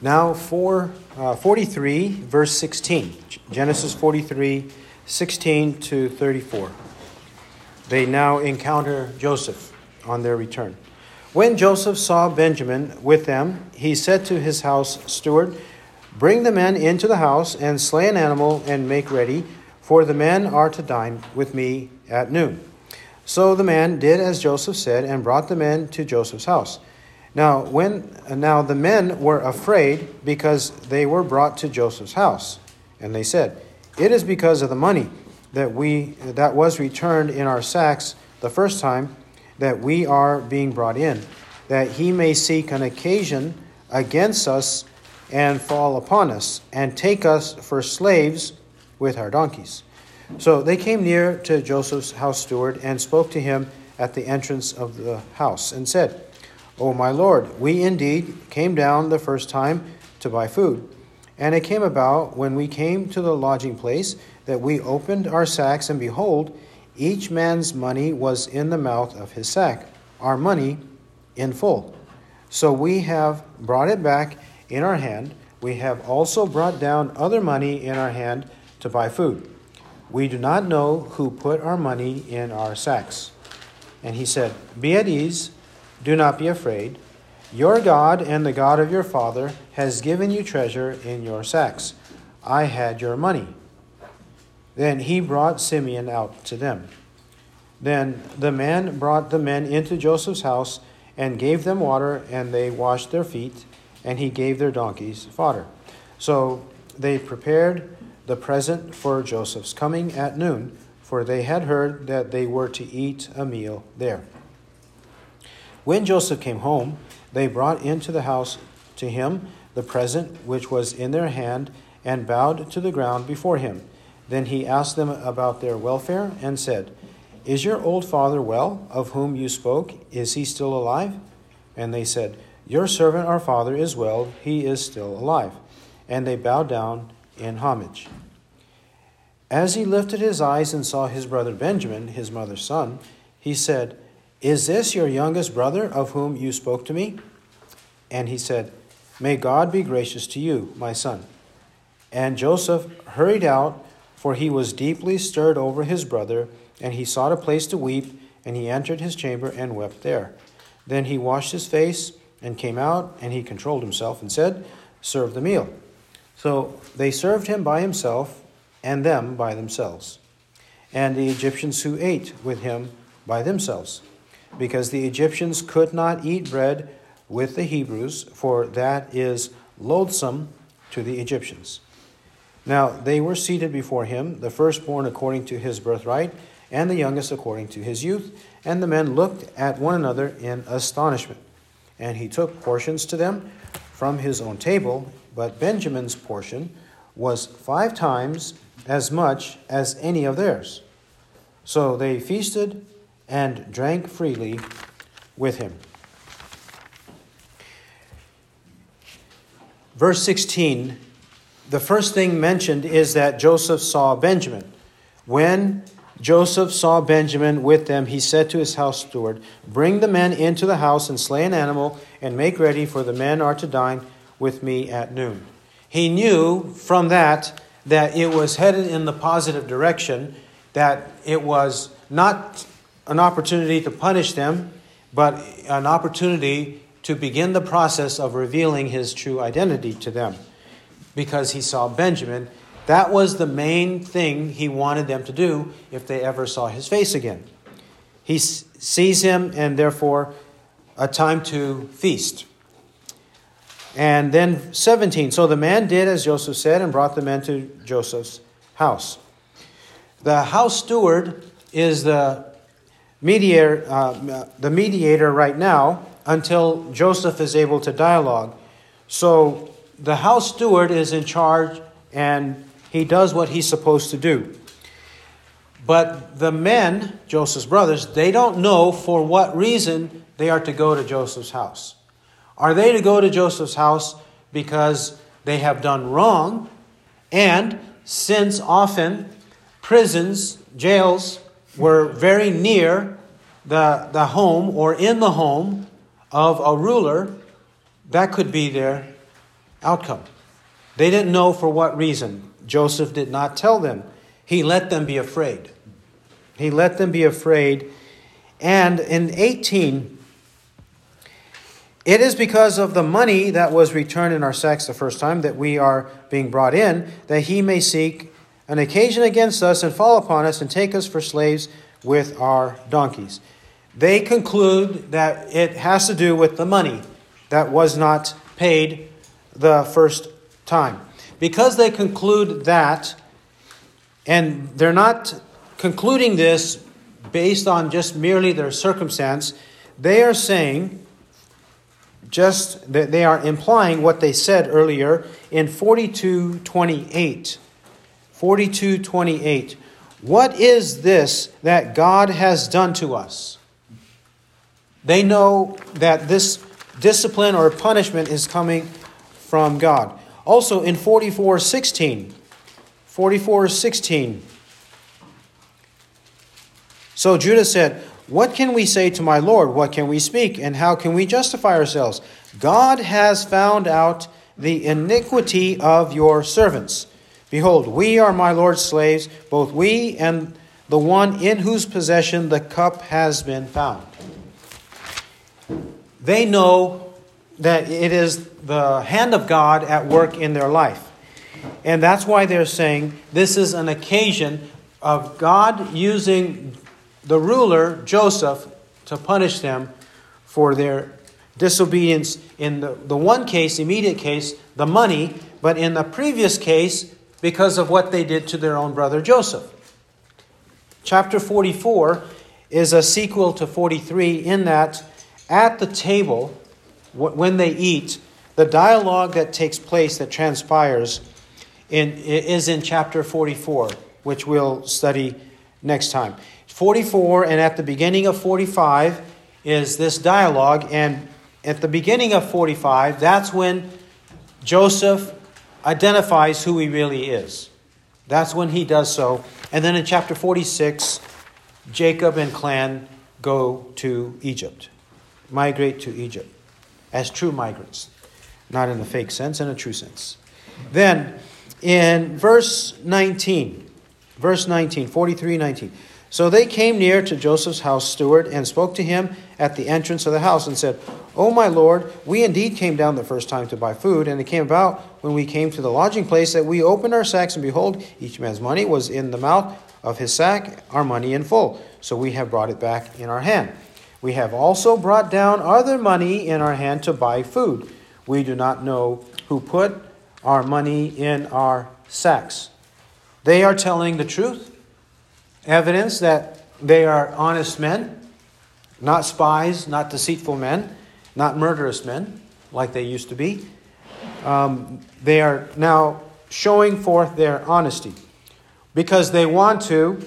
Now, for, uh, 43, verse 16. Genesis 43, 16 to 34. They now encounter Joseph on their return. When Joseph saw Benjamin with them, he said to his house steward, Bring the men into the house and slay an animal and make ready, for the men are to dine with me at noon. So the man did as Joseph said and brought the men to Joseph's house. Now, when now the men were afraid because they were brought to Joseph's house, and they said, "It is because of the money that we that was returned in our sacks the first time that we are being brought in, that he may seek an occasion against us and fall upon us and take us for slaves with our donkeys." So they came near to Joseph's house steward and spoke to him at the entrance of the house and said, O my Lord, we indeed came down the first time to buy food. And it came about when we came to the lodging place that we opened our sacks, and behold, each man's money was in the mouth of his sack, our money in full. So we have brought it back in our hand. We have also brought down other money in our hand to buy food. We do not know who put our money in our sacks. And he said, Be at ease do not be afraid. Your God and the God of your father has given you treasure in your sacks. I had your money. Then he brought Simeon out to them. Then the man brought the men into Joseph's house and gave them water, and they washed their feet, and he gave their donkeys fodder. So they prepared the present for Joseph's coming at noon, for they had heard that they were to eat a meal there. When Joseph came home, they brought into the house to him the present which was in their hand and bowed to the ground before him. Then he asked them about their welfare and said, Is your old father well, of whom you spoke? Is he still alive? And they said, Your servant, our father, is well. He is still alive. And they bowed down in homage. As he lifted his eyes and saw his brother Benjamin, his mother's son, he said, is this your youngest brother of whom you spoke to me? And he said, May God be gracious to you, my son. And Joseph hurried out, for he was deeply stirred over his brother, and he sought a place to weep, and he entered his chamber and wept there. Then he washed his face and came out, and he controlled himself and said, Serve the meal. So they served him by himself, and them by themselves, and the Egyptians who ate with him by themselves because the Egyptians could not eat bread with the Hebrews, for that is loathsome to the Egyptians. Now they were seated before him, the firstborn according to his birthright, and the youngest according to his youth. And the men looked at one another in astonishment. And he took portions to them from his own table, but Benjamin's portion was five times as much as any of theirs. So they feasted and drank freely with him. Verse 16, the first thing mentioned is that Joseph saw Benjamin. When Joseph saw Benjamin with them, he said to his house steward, Bring the men into the house and slay an animal and make ready, for the men are to dine with me at noon. He knew from that that it was headed in the positive direction, that it was not an opportunity to punish them, but an opportunity to begin the process of revealing his true identity to them. Because he saw Benjamin, that was the main thing he wanted them to do if they ever saw his face again. He sees him, and therefore, a time to feast. And then 17. So the man did as Joseph said and brought the men to Joseph's house. The house steward is the mediator, uh, the mediator right now until Joseph is able to dialogue. So the house steward is in charge and he does what he's supposed to do. But the men, Joseph's brothers, they don't know for what reason they are to go to Joseph's house. Are they to go to Joseph's house because they have done wrong? And since often prisons, jails, were very near the, the home or in the home of a ruler, that could be their outcome. They didn't know for what reason. Joseph did not tell them. He let them be afraid. He let them be afraid. And in 18, it is because of the money that was returned in our sacks the first time that we are being brought in, that he may seek an occasion against us and fall upon us and take us for slaves with our donkeys. They conclude that it has to do with the money that was not paid the first time. Because they conclude that, and they're not concluding this based on just merely their circumstance, they are saying, just that they are implying what they said earlier in 4228. 4228. What is this that God has done to us? They know that this discipline or punishment is coming from God. Also in 44:16. 44:16. So Judah said, "What can we say to my lord? What can we speak? And how can we justify ourselves? God has found out the iniquity of your servants." Behold, we are my Lord's slaves, both we and the one in whose possession the cup has been found. They know that it is the hand of God at work in their life. And that's why they're saying this is an occasion of God using the ruler, Joseph, to punish them for their disobedience in the, the one case, immediate case, the money, but in the previous case, because of what they did to their own brother Joseph. Chapter 44 is a sequel to 43 in that at the table, when they eat, the dialogue that takes place, that transpires, in, is in chapter 44, which we'll study next time. 44 and at the beginning of 45 is this dialogue, and at the beginning of 45, that's when Joseph identifies who he really is. That's when he does so. And then in chapter 46, Jacob and clan go to Egypt, migrate to Egypt as true migrants, not in a fake sense, in a true sense. Then in verse 19, verse 19, 43 19. So they came near to Joseph's house steward and spoke to him at the entrance of the house and said, O my Lord, we indeed came down the first time to buy food, and it came about when we came to the lodging place that we opened our sacks, and behold, each man's money was in the mouth of his sack, our money in full. So we have brought it back in our hand. We have also brought down other money in our hand to buy food. We do not know who put our money in our sacks. They are telling the truth, evidence that they are honest men, not spies, not deceitful men not murderous men like they used to be. Um, they are now showing forth their honesty because they want to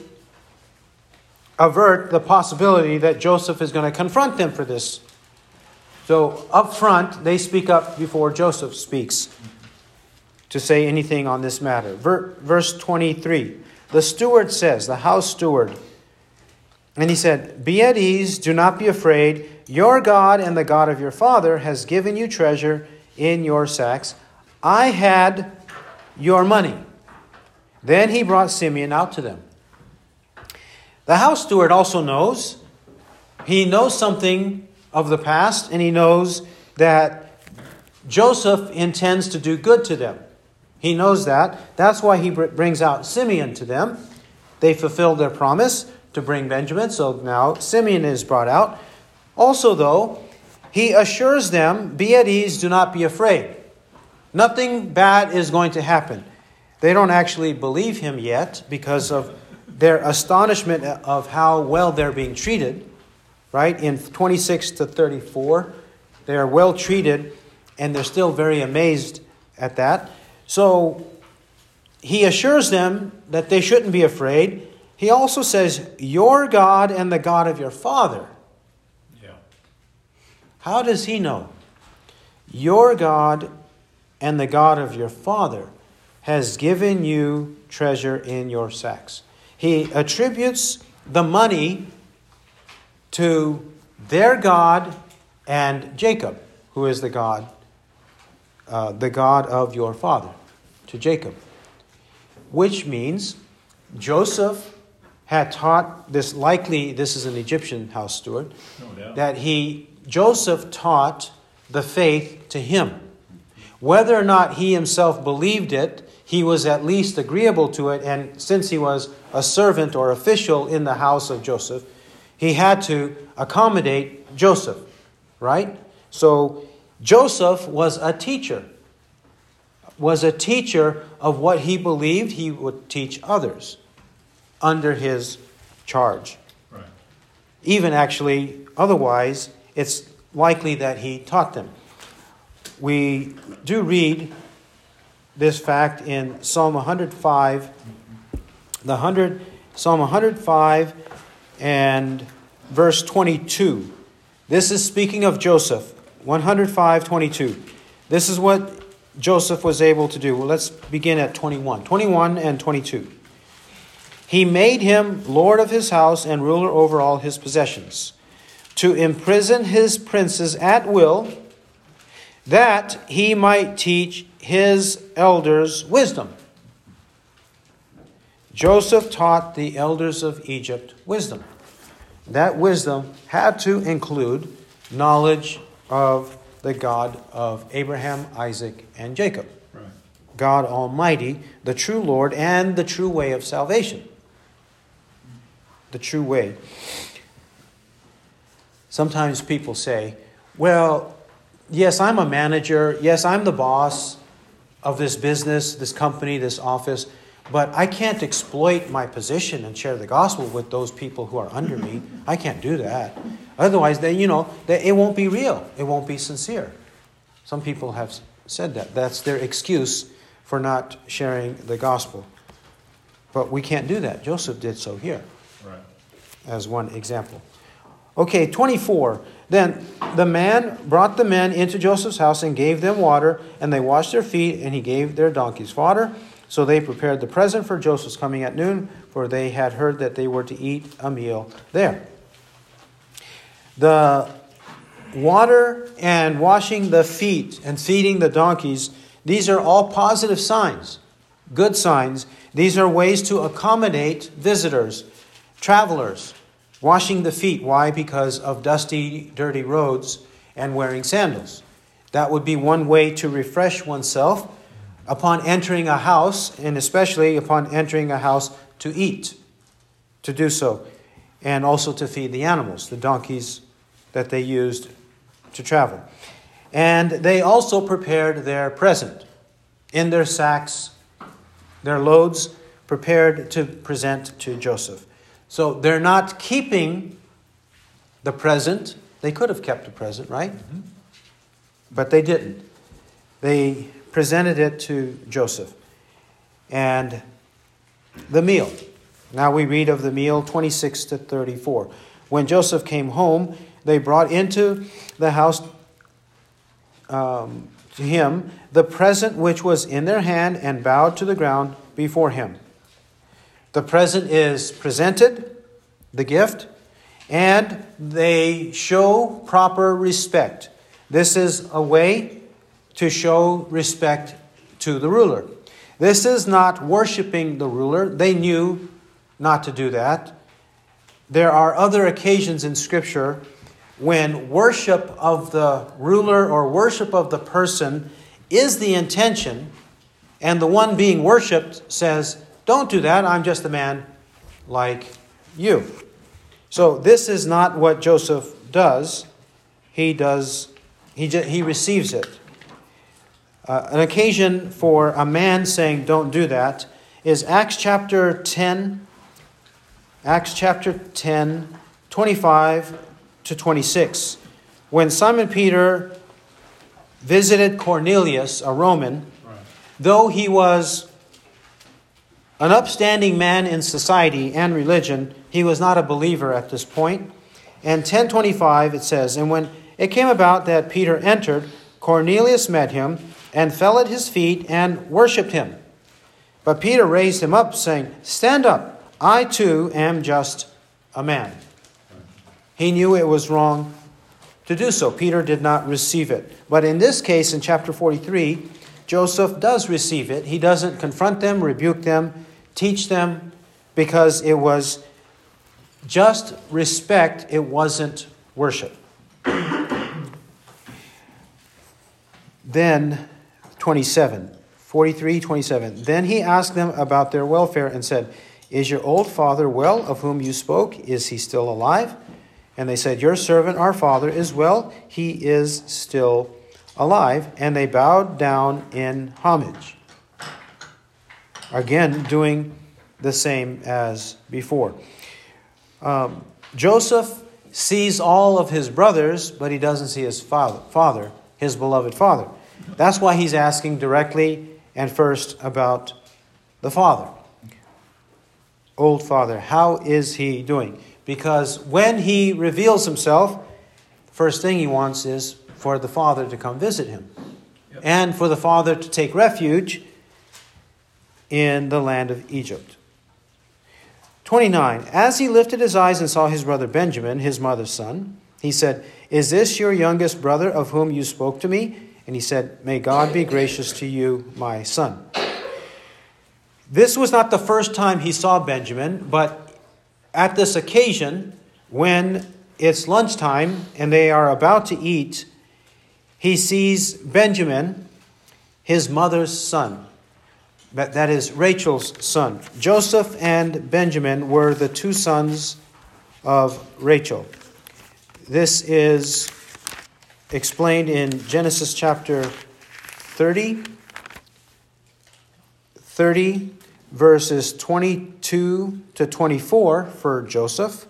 avert the possibility that Joseph is going to confront them for this. So, up front, they speak up before Joseph speaks to say anything on this matter. Verse 23 The steward says, the house steward, and he said, Be at ease, do not be afraid. Your God and the God of your father has given you treasure in your sacks. I had your money. Then he brought Simeon out to them. The house steward also knows. He knows something of the past, and he knows that Joseph intends to do good to them. He knows that. That's why he brings out Simeon to them. They fulfilled their promise to bring Benjamin, so now Simeon is brought out. Also, though, he assures them, Be at ease, do not be afraid. Nothing bad is going to happen. They don't actually believe him yet because of their astonishment of how well they're being treated. Right? In 26 to 34, they are well treated and they're still very amazed at that. So he assures them that they shouldn't be afraid. He also says, Your God and the God of your father Yeah. how does he know? Your God and the God of your father has given you treasure in your sacks. He attributes the money to their God and Jacob, who is the God uh, the God of your father, to Jacob. Which means Joseph had taught this, likely, this is an Egyptian house steward, No that he, Joseph taught the faith to him. Whether or not he himself believed it, he was at least agreeable to it, and since he was a servant or official in the house of Joseph, he had to accommodate Joseph, right? So Joseph was a teacher, was a teacher of what he believed he would teach others under his charge. Right. Even actually, otherwise, it's likely that he taught them. We do read this fact in Psalm 105, the 100, Psalm 105 and verse 22. This is speaking of Joseph, 105, 22. This is what Joseph was able to do. Well, let's begin at 21. 21 and 22. He made him Lord of his house and ruler over all his possessions, to imprison his princes at will, that he might teach his elders wisdom. Joseph taught the elders of Egypt wisdom. That wisdom had to include knowledge of the God of Abraham, Isaac, and Jacob. Right. God Almighty, the true Lord, and the true way of salvation. The true way. Sometimes people say, well, yes, I'm a manager. Yes, I'm the boss of this business, this company, this office, but I can't exploit my position and share the gospel with those people who are under me. I can't do that. Otherwise, they, you know, they, it won't be real. It won't be sincere. Some people have said that. That's their excuse for not sharing the gospel. But we can't do that. Joseph did so here Right. as one example. Okay, 24. Then the man brought the men into Joseph's house and gave them water, and they washed their feet, and he gave their donkeys fodder. So they prepared the present for Joseph's coming at noon, for they had heard that they were to eat a meal there. The water and washing the feet and feeding the donkeys, these are all positive signs, good signs. These are ways to accommodate visitors, travelers. Washing the feet. Why? Because of dusty, dirty roads and wearing sandals. That would be one way to refresh oneself upon entering a house, and especially upon entering a house to eat, to do so, and also to feed the animals, the donkeys that they used to travel. And they also prepared their present in their sacks, their loads prepared to present to Joseph. So they're not keeping the present. They could have kept the present, right? Mm-hmm. But they didn't. They presented it to Joseph. And the meal. Now we read of the meal 26 to 34. When Joseph came home, they brought into the house um, to him the present which was in their hand and bowed to the ground before him. The present is presented, the gift, and they show proper respect. This is a way to show respect to the ruler. This is not worshiping the ruler. They knew not to do that. There are other occasions in Scripture when worship of the ruler or worship of the person is the intention, and the one being worshiped says, Don't do that, I'm just a man like you. So this is not what Joseph does. He does, he, ju- he receives it. Uh, an occasion for a man saying, Don't do that, is Acts chapter 10, Acts chapter 10, 25 to 26. When Simon Peter visited Cornelius, a Roman, Right. though he was an upstanding man in society and religion, he was not a believer at this point. And 1025 it says, And when it came about that Peter entered, Cornelius met him and fell at his feet and worshipped him. But Peter raised him up, saying, Stand up, I too am just a man. He knew it was wrong to do so. Peter did not receive it. But in this case, in chapter 43, Joseph does receive it. He doesn't confront them, rebuke them, teach them, because it was just respect, it wasn't worship. then, 27, 43, 27. Then he asked them about their welfare and said, Is your old father well, of whom you spoke? Is he still alive? And they said, Your servant, our father, is well. He is still alive. And they bowed down in homage. Again, doing the same as before. Um, Joseph sees all of his brothers, but he doesn't see his father, father, his beloved father. That's why he's asking directly and first about the father. Old father, how is he doing? Because when he reveals himself, the first thing he wants is for the father to come visit him yep. and for the father to take refuge in the land of Egypt. 29. As he lifted his eyes and saw his brother Benjamin, his mother's son, he said, Is this your youngest brother of whom you spoke to me? And he said, May God be gracious to you, my son. This was not the first time he saw Benjamin, but at this occasion, when it's lunchtime and they are about to eat, he sees Benjamin, his mother's son that is Rachel's son. Joseph and Benjamin were the two sons of Rachel. This is explained in Genesis chapter 30, 30 verses 22 to 24 for Joseph.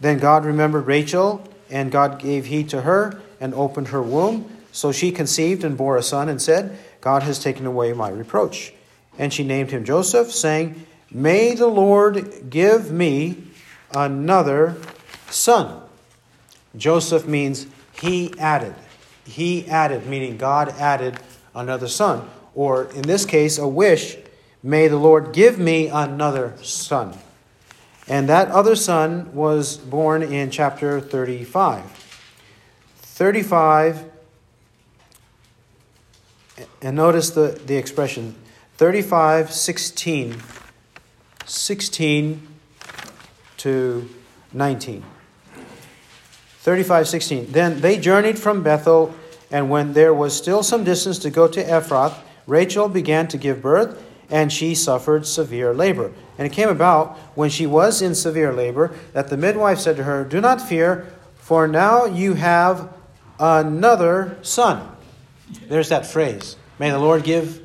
Then God remembered Rachel, and God gave heed to her and opened her womb. So she conceived and bore a son and said, God has taken away my reproach. And she named him Joseph, saying, May the Lord give me another son. Joseph means he added. He added, meaning God added another son. Or in this case, a wish, may the Lord give me another son. And that other son was born in chapter 35. 35, and notice the, the expression 35, 16, 16 to 19. 35, 16. Then they journeyed from Bethel, and when there was still some distance to go to Ephrath, Rachel began to give birth, and she suffered severe labor. And it came about, when she was in severe labor, that the midwife said to her, Do not fear, for now you have another son. There's that phrase. May the Lord give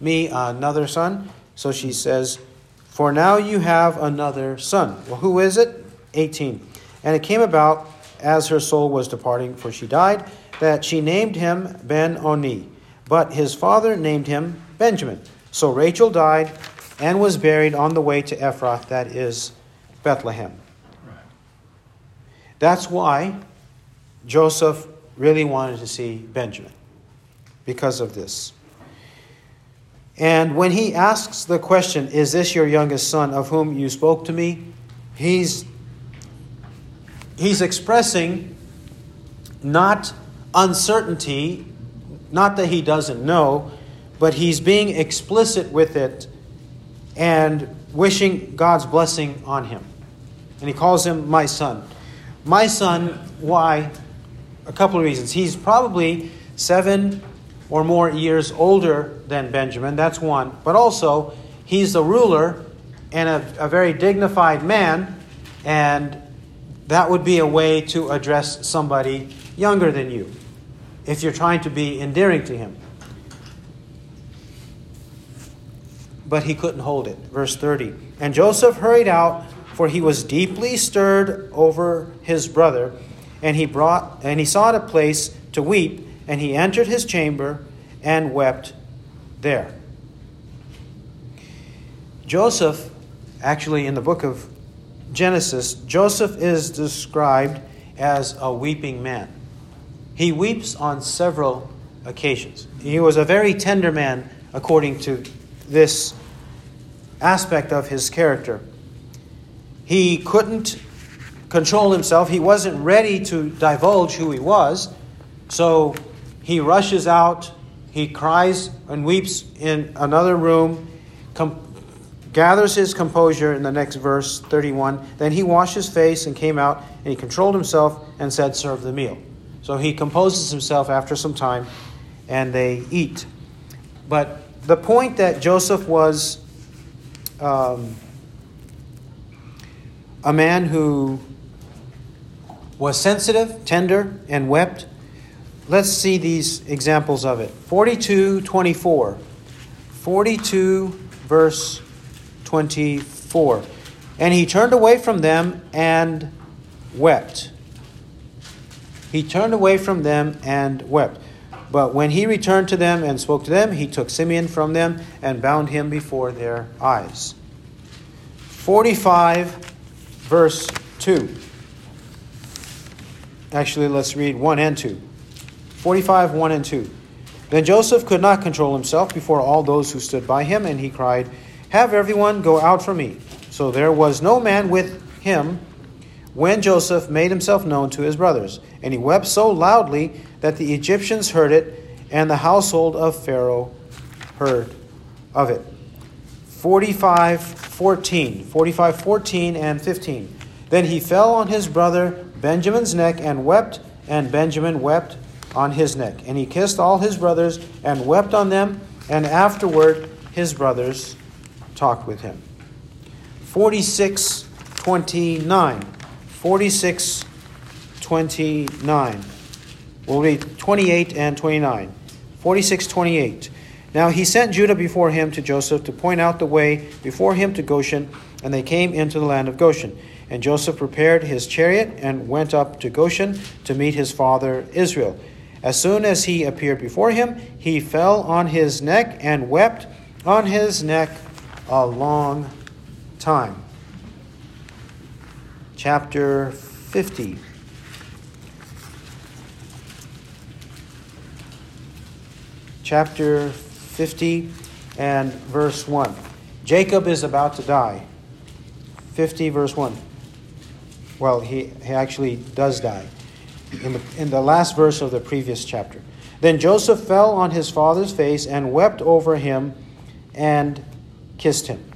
me another son. So she says, For now you have another son. Well, who is it? 18. And it came about as her soul was departing, for she died, that she named him Ben Oni. But his father named him Benjamin. So Rachel died and was buried on the way to Ephrath, that is Bethlehem. That's why Joseph really wanted to see Benjamin, because of this. And when he asks the question, Is this your youngest son of whom you spoke to me? He's, he's expressing not uncertainty, not that he doesn't know, but he's being explicit with it and wishing God's blessing on him. And he calls him my son. My son, why? A couple of reasons. He's probably seven or more years older than Benjamin. That's one. But also, he's a ruler and a, a very dignified man, and that would be a way to address somebody younger than you if you're trying to be endearing to him. But he couldn't hold it. Verse 30. And Joseph hurried out, for he was deeply stirred over his brother, and he brought and he sought a place to weep and he entered his chamber and wept there. Joseph, actually, in the book of Genesis, Joseph is described as a weeping man. He weeps on several occasions. He was a very tender man, according to this aspect of his character. He couldn't control himself. He wasn't ready to divulge who he was. So he rushes out. He cries and weeps in another room, com- gathers his composure in the next verse, 31. Then he washed his face and came out, and he controlled himself and said, Serve the meal. So he composes himself after some time, and they eat. But the point that Joseph was um, a man who was sensitive, tender, and wept. Let's see these examples of it. 42 24. 42 verse 24. And he turned away from them and wept. He turned away from them and wept. But when he returned to them and spoke to them, he took Simeon from them and bound him before their eyes. 45, verse 2. Actually, let's read 1 and 2. 45, 1 and 2. Then Joseph could not control himself before all those who stood by him, and he cried, Have everyone go out from me. So there was no man with him when Joseph made himself known to his brothers. And he wept so loudly that the Egyptians heard it, and the household of Pharaoh heard of it. 45 14. 45 14 and 15. Then he fell on his brother Benjamin's neck and wept, and Benjamin wept on his neck. And he kissed all his brothers and wept on them, and afterward his brothers talked with him. 46 29. 46 29. We'll read 28 and 29. 46 28. Now he sent Judah before him to Joseph to point out the way before him to Goshen, and they came into the land of Goshen. And Joseph prepared his chariot and went up to Goshen to meet his father Israel. As soon as he appeared before him, he fell on his neck and wept on his neck a long time. Chapter 50. Chapter 50 and verse 1. Jacob is about to die. 50 verse 1. Well, he, he actually does die in the, in the last verse of the previous chapter. Then Joseph fell on his father's face and wept over him and kissed him.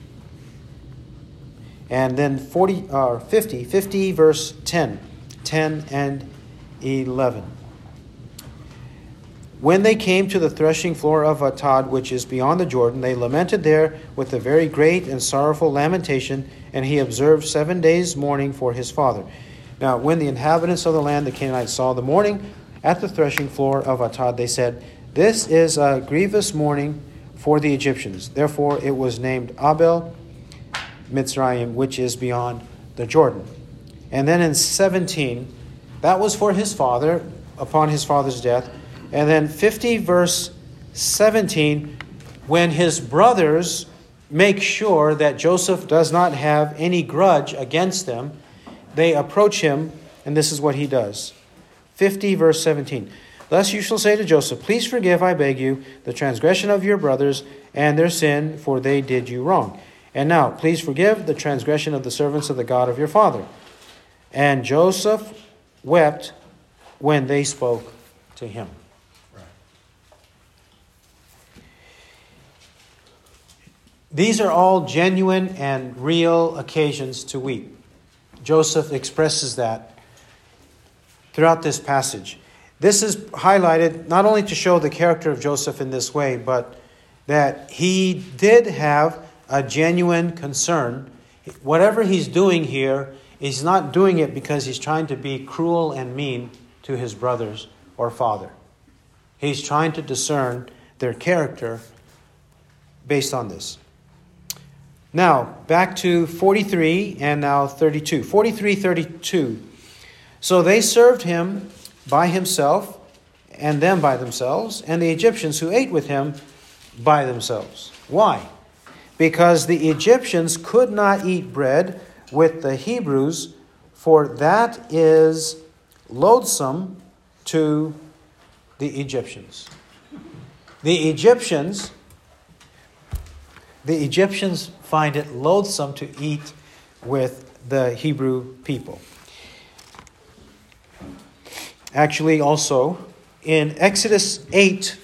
And then 40, uh, 50, 50 verse 10, 10 and 11. When they came to the threshing floor of Atad, which is beyond the Jordan, they lamented there with a very great and sorrowful lamentation, and he observed seven days' mourning for his father. Now, when the inhabitants of the land, the Canaanites, saw the mourning at the threshing floor of Atad, they said, This is a grievous mourning for the Egyptians. Therefore, it was named Abel Mitzrayim, which is beyond the Jordan. And then in 17, that was for his father upon his father's death. And then 50, verse 17, when his brothers make sure that Joseph does not have any grudge against them, they approach him, and this is what he does. 50, verse 17. Thus you shall say to Joseph, Please forgive, I beg you, the transgression of your brothers and their sin, for they did you wrong. And now, please forgive the transgression of the servants of the God of your father. And Joseph wept when they spoke to him. These are all genuine and real occasions to weep. Joseph expresses that throughout this passage. This is highlighted not only to show the character of Joseph in this way, but that he did have a genuine concern. Whatever he's doing here, he's not doing it because he's trying to be cruel and mean to his brothers or father. He's trying to discern their character based on this. Now, back to 43 and now 32. 43, 32. So they served him by himself and them by themselves, and the Egyptians who ate with him by themselves. Why? Because the Egyptians could not eat bread with the Hebrews, for that is loathsome to the Egyptians. The Egyptians the Egyptians find it loathsome to eat with the Hebrew people. actually also in Exodus 8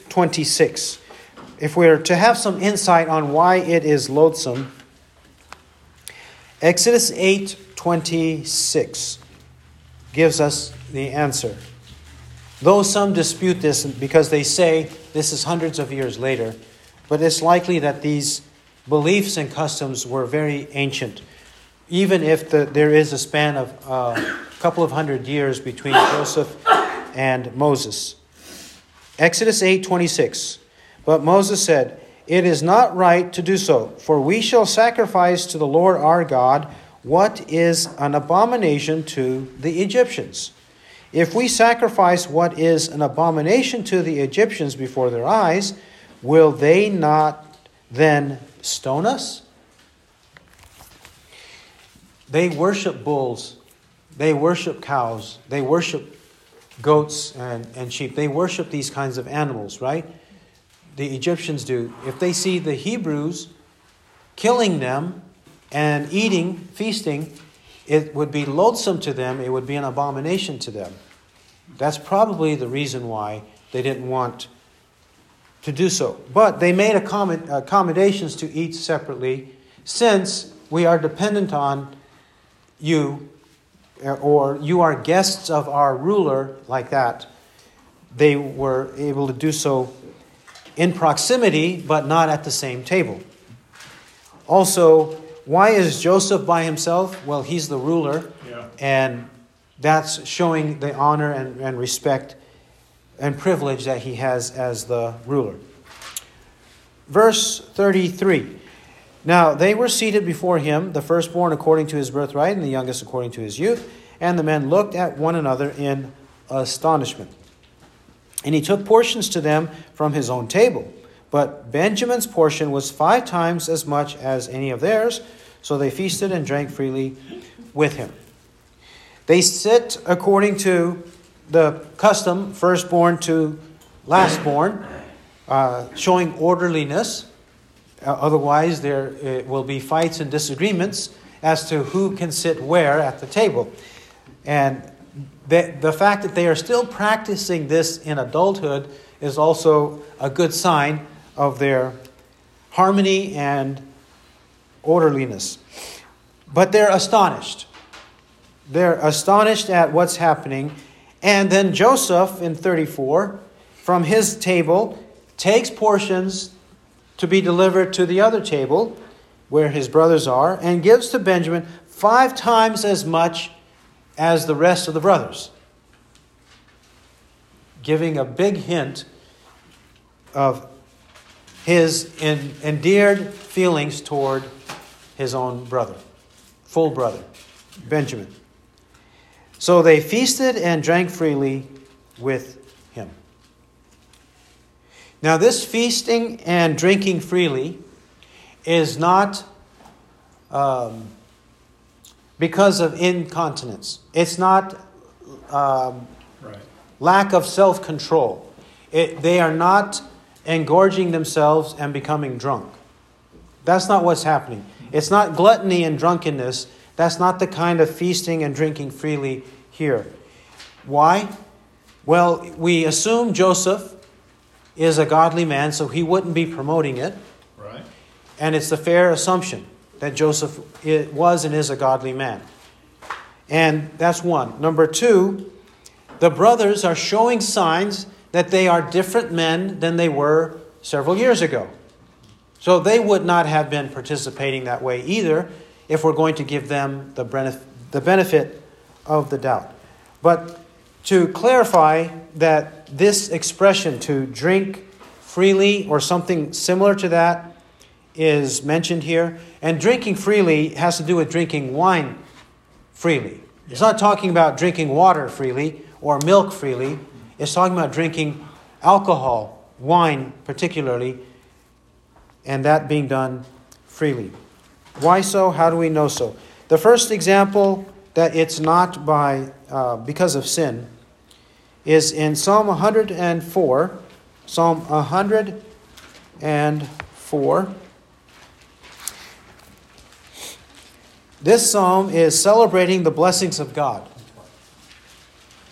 26. If we're to have some insight on why it is loathsome, Exodus 8 26 gives us the answer. Though some dispute this because they say this is hundreds of years later, but it's likely that these beliefs and customs were very ancient, even if the, there is a span of a uh, couple of hundred years between Joseph and Moses. Exodus 8 26. But Moses said, It is not right to do so, for we shall sacrifice to the Lord our God what is an abomination to the Egyptians. If we sacrifice what is an abomination to the Egyptians before their eyes, will they not then stone us? They worship bulls, they worship cows, they worship goats and, and sheep. They worship these kinds of animals, right? The Egyptians do. If they see the Hebrews killing them and eating, feasting, it would be loathsome to them, it would be an abomination to them. That's probably the reason why they didn't want to do so. But they made accommodations to eat separately since we are dependent on you uh, or you are guests of our ruler like that. They were able to do so in proximity, but not at the same table. Also, why is Joseph by himself? Well, he's the ruler, yeah. and that's showing the honor and, and respect and privilege that he has as the ruler. Verse 33 Now they were seated before him, the firstborn according to his birthright, and the youngest according to his youth. And the men looked at one another in astonishment. And he took portions to them from his own table. But Benjamin's portion was five times as much as any of theirs. So they feasted and drank freely with him. They sit according to the custom, firstborn to lastborn, uh, showing orderliness. Uh, otherwise, there uh, will be fights and disagreements as to who can sit where at the table. And the, the fact that they are still practicing this in adulthood is also a good sign of their harmony and orderliness. But they're astonished. They're astonished at what's happening. And then Joseph in 34, from his table, takes portions to be delivered to the other table where his brothers are and gives to Benjamin five times as much as the rest of the brothers. Giving a big hint of his endeared feelings toward his own brother, full brother, Benjamin. So they feasted and drank freely with him. Now, this feasting and drinking freely is not um, because of incontinence, it's not um, right. lack of self control. They are not engorging themselves and becoming drunk. That's not what's happening. It's not gluttony and drunkenness. That's not the kind of feasting and drinking freely here. Why? Well, we assume Joseph is a godly man, so he wouldn't be promoting it. Right. And it's a fair assumption that Joseph was and is a godly man. And that's one. Number two, the brothers are showing signs that they are different men than they were several years ago. So they would not have been participating that way either if we're going to give them the benefit, of the doubt. But to clarify that this expression to drink freely or something similar to that is mentioned here. And drinking freely has to do with drinking wine freely. It's not talking about drinking water freely or milk freely. It's talking about drinking alcohol, wine particularly, and that being done freely. Why so? How do we know so? The first example that it's not by uh, because of sin is in Psalm 104. Psalm 104. This psalm is celebrating the blessings of God.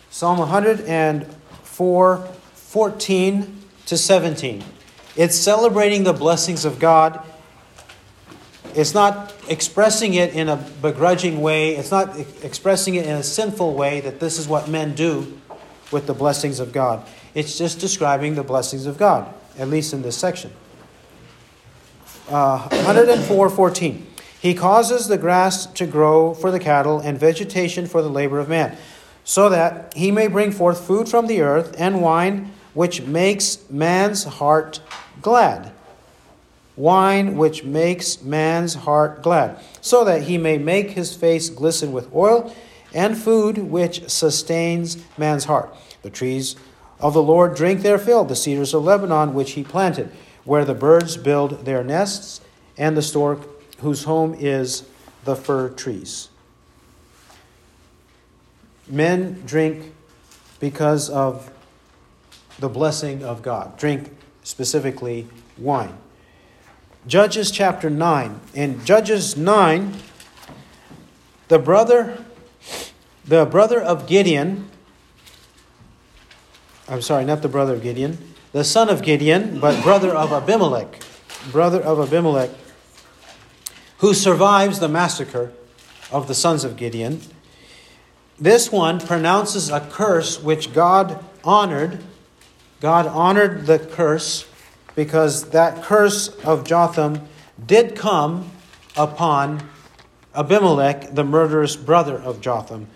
Psalm 104, 14 to 17. It's celebrating the blessings of God. It's not expressing it in a begrudging way. It's not expressing it in a sinful way that this is what men do with the blessings of God. It's just describing the blessings of God, at least in this section. Uh, 104 14. He causes the grass to grow for the cattle and vegetation for the labor of man, so that he may bring forth food from the earth and wine which makes man's heart glad. Wine which makes man's heart glad, so that he may make his face glisten with oil, and food which sustains man's heart. The trees of the Lord drink their fill, the cedars of Lebanon which he planted, where the birds build their nests, and the stork whose home is the fir trees. Men drink because of the blessing of God. Drink specifically wine. Judges chapter 9. In Judges 9, the brother the brother of Gideon I'm sorry, not the brother of Gideon, the son of Gideon, but brother of Abimelech, brother of Abimelech, who survives the massacre of the sons of Gideon. This one pronounces a curse which God honored. God honored the curse because that curse of Jotham did come upon Abimelech, the murderous brother of Jotham.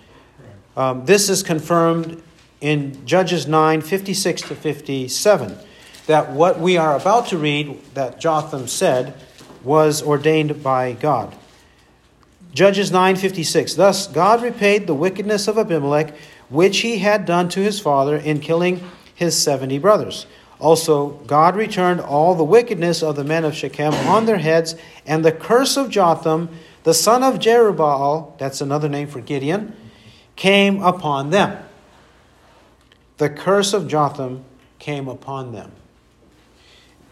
Um, this is confirmed in Judges 9 56 to 57 that what we are about to read that Jotham said was ordained by God. Judges 9:56 Thus God repaid the wickedness of Abimelech which he had done to his father in killing his 70 brothers. Also God returned all the wickedness of the men of Shechem on their heads and the curse of Jotham the son of Jerubbaal that's another name for Gideon came upon them. The curse of Jotham came upon them.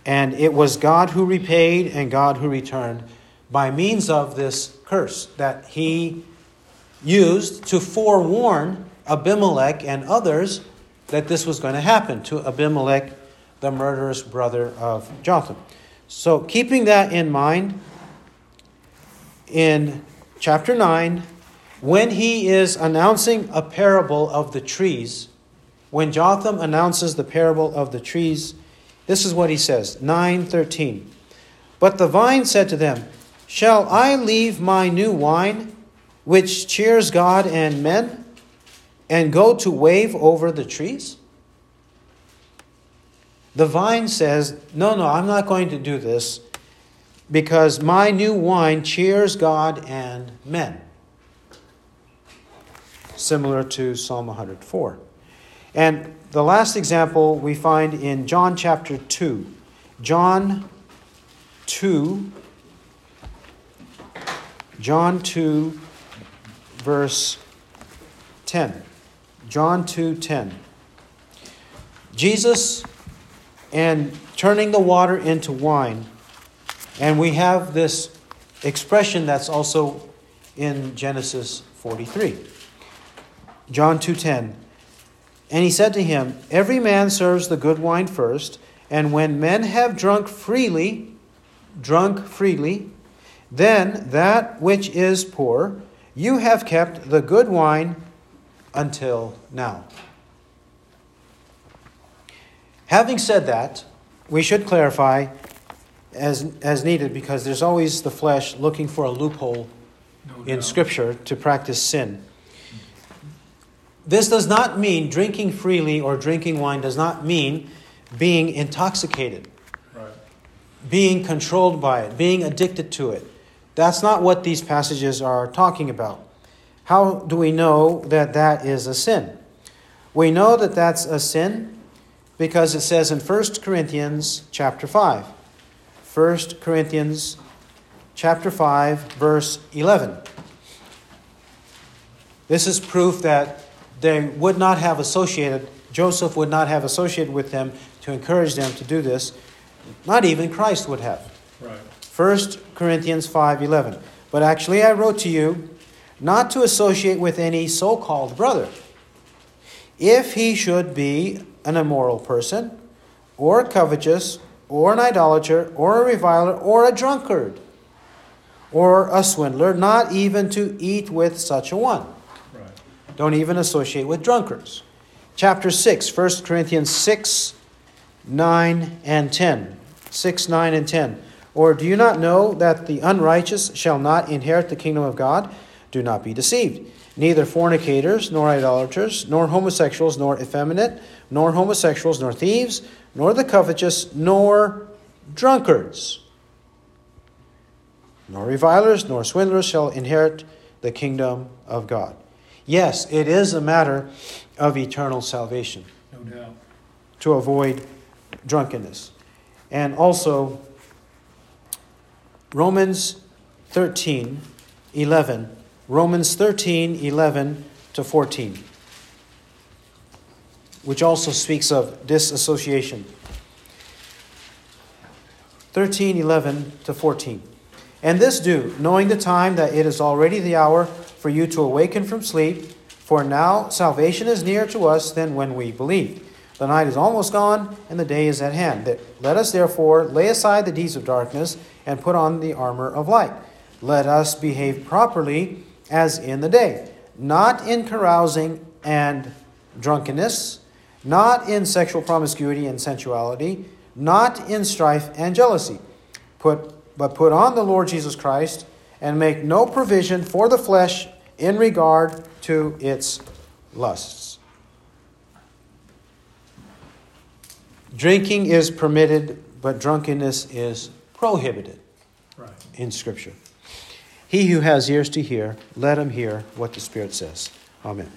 And it was God who repaid and God who returned by means of this curse that he used to forewarn Abimelech and others that this was going to happen to Abimelech, the murderous brother of Jotham. So, keeping that in mind, in chapter 9, when he is announcing a parable of the trees, when Jotham announces the parable of the trees, this is what he says 9:13. But the vine said to them, Shall I leave my new wine, which cheers God and men, and go to wave over the trees? The vine says, No, no, I'm not going to do this because my new wine cheers God and men. Similar to Psalm 104. And the last example we find in John chapter 2. John 2, John 2, verse 10. John 2 10. Jesus and turning the water into wine. And we have this expression that's also in Genesis 43. John 2:10 and he said to him, Every man serves the good wine first, and when men have drunk freely, drunk freely, then that which is poor, you have kept the good wine until now. Having said that, we should clarify as, as needed because there's always the flesh looking for a loophole no in Scripture to practice sin. This does not mean drinking freely or drinking wine does not mean being intoxicated, right. being controlled by it, being addicted to it. That's not what these passages are talking about. How do we know that that is a sin? We know that that's a sin because it says in 1 Corinthians chapter 5. 1 Corinthians chapter 5 verse 11. This is proof that they would not have associated, Joseph would not have associated with them to encourage them to do this. Not even Christ would have. Right. 1 Corinthians 5:11. But actually I wrote to you not to associate with any so-called brother. if he should be an immoral person, or covetous, or an idolater, or a reviler, or a drunkard, or a swindler, not even to eat with such a one. Don't even associate with drunkards. Chapter 6, 1 Corinthians 6, 9, and 10. 6, 9, and 10. Or do you not know that the unrighteous shall not inherit the kingdom of God? Do not be deceived. Neither fornicators, nor idolaters, nor homosexuals, nor effeminate, nor homosexuals, nor thieves, nor the covetous, nor drunkards, nor revilers, nor swindlers shall inherit the kingdom of God. Yes, it is a matter of eternal salvation No doubt. to avoid drunkenness. And also, Romans 13, 11. Romans 13, 11 to 14, which also speaks of disassociation. 13, 11 to 14. And this do, knowing the time that it is already the hour for you to awaken from sleep, for now salvation is nearer to us than when we believed. The night is almost gone, and the day is at hand. Let us therefore lay aside the deeds of darkness and put on the armor of light. Let us behave properly as in the day, not in carousing and drunkenness, not in sexual promiscuity and sensuality, not in strife and jealousy. Put, but put on the Lord Jesus Christ and make no provision for the flesh in regard to its lusts. Drinking is permitted, but drunkenness is prohibited Right. in Scripture. He who has ears to hear, let him hear what the Spirit says. Amen.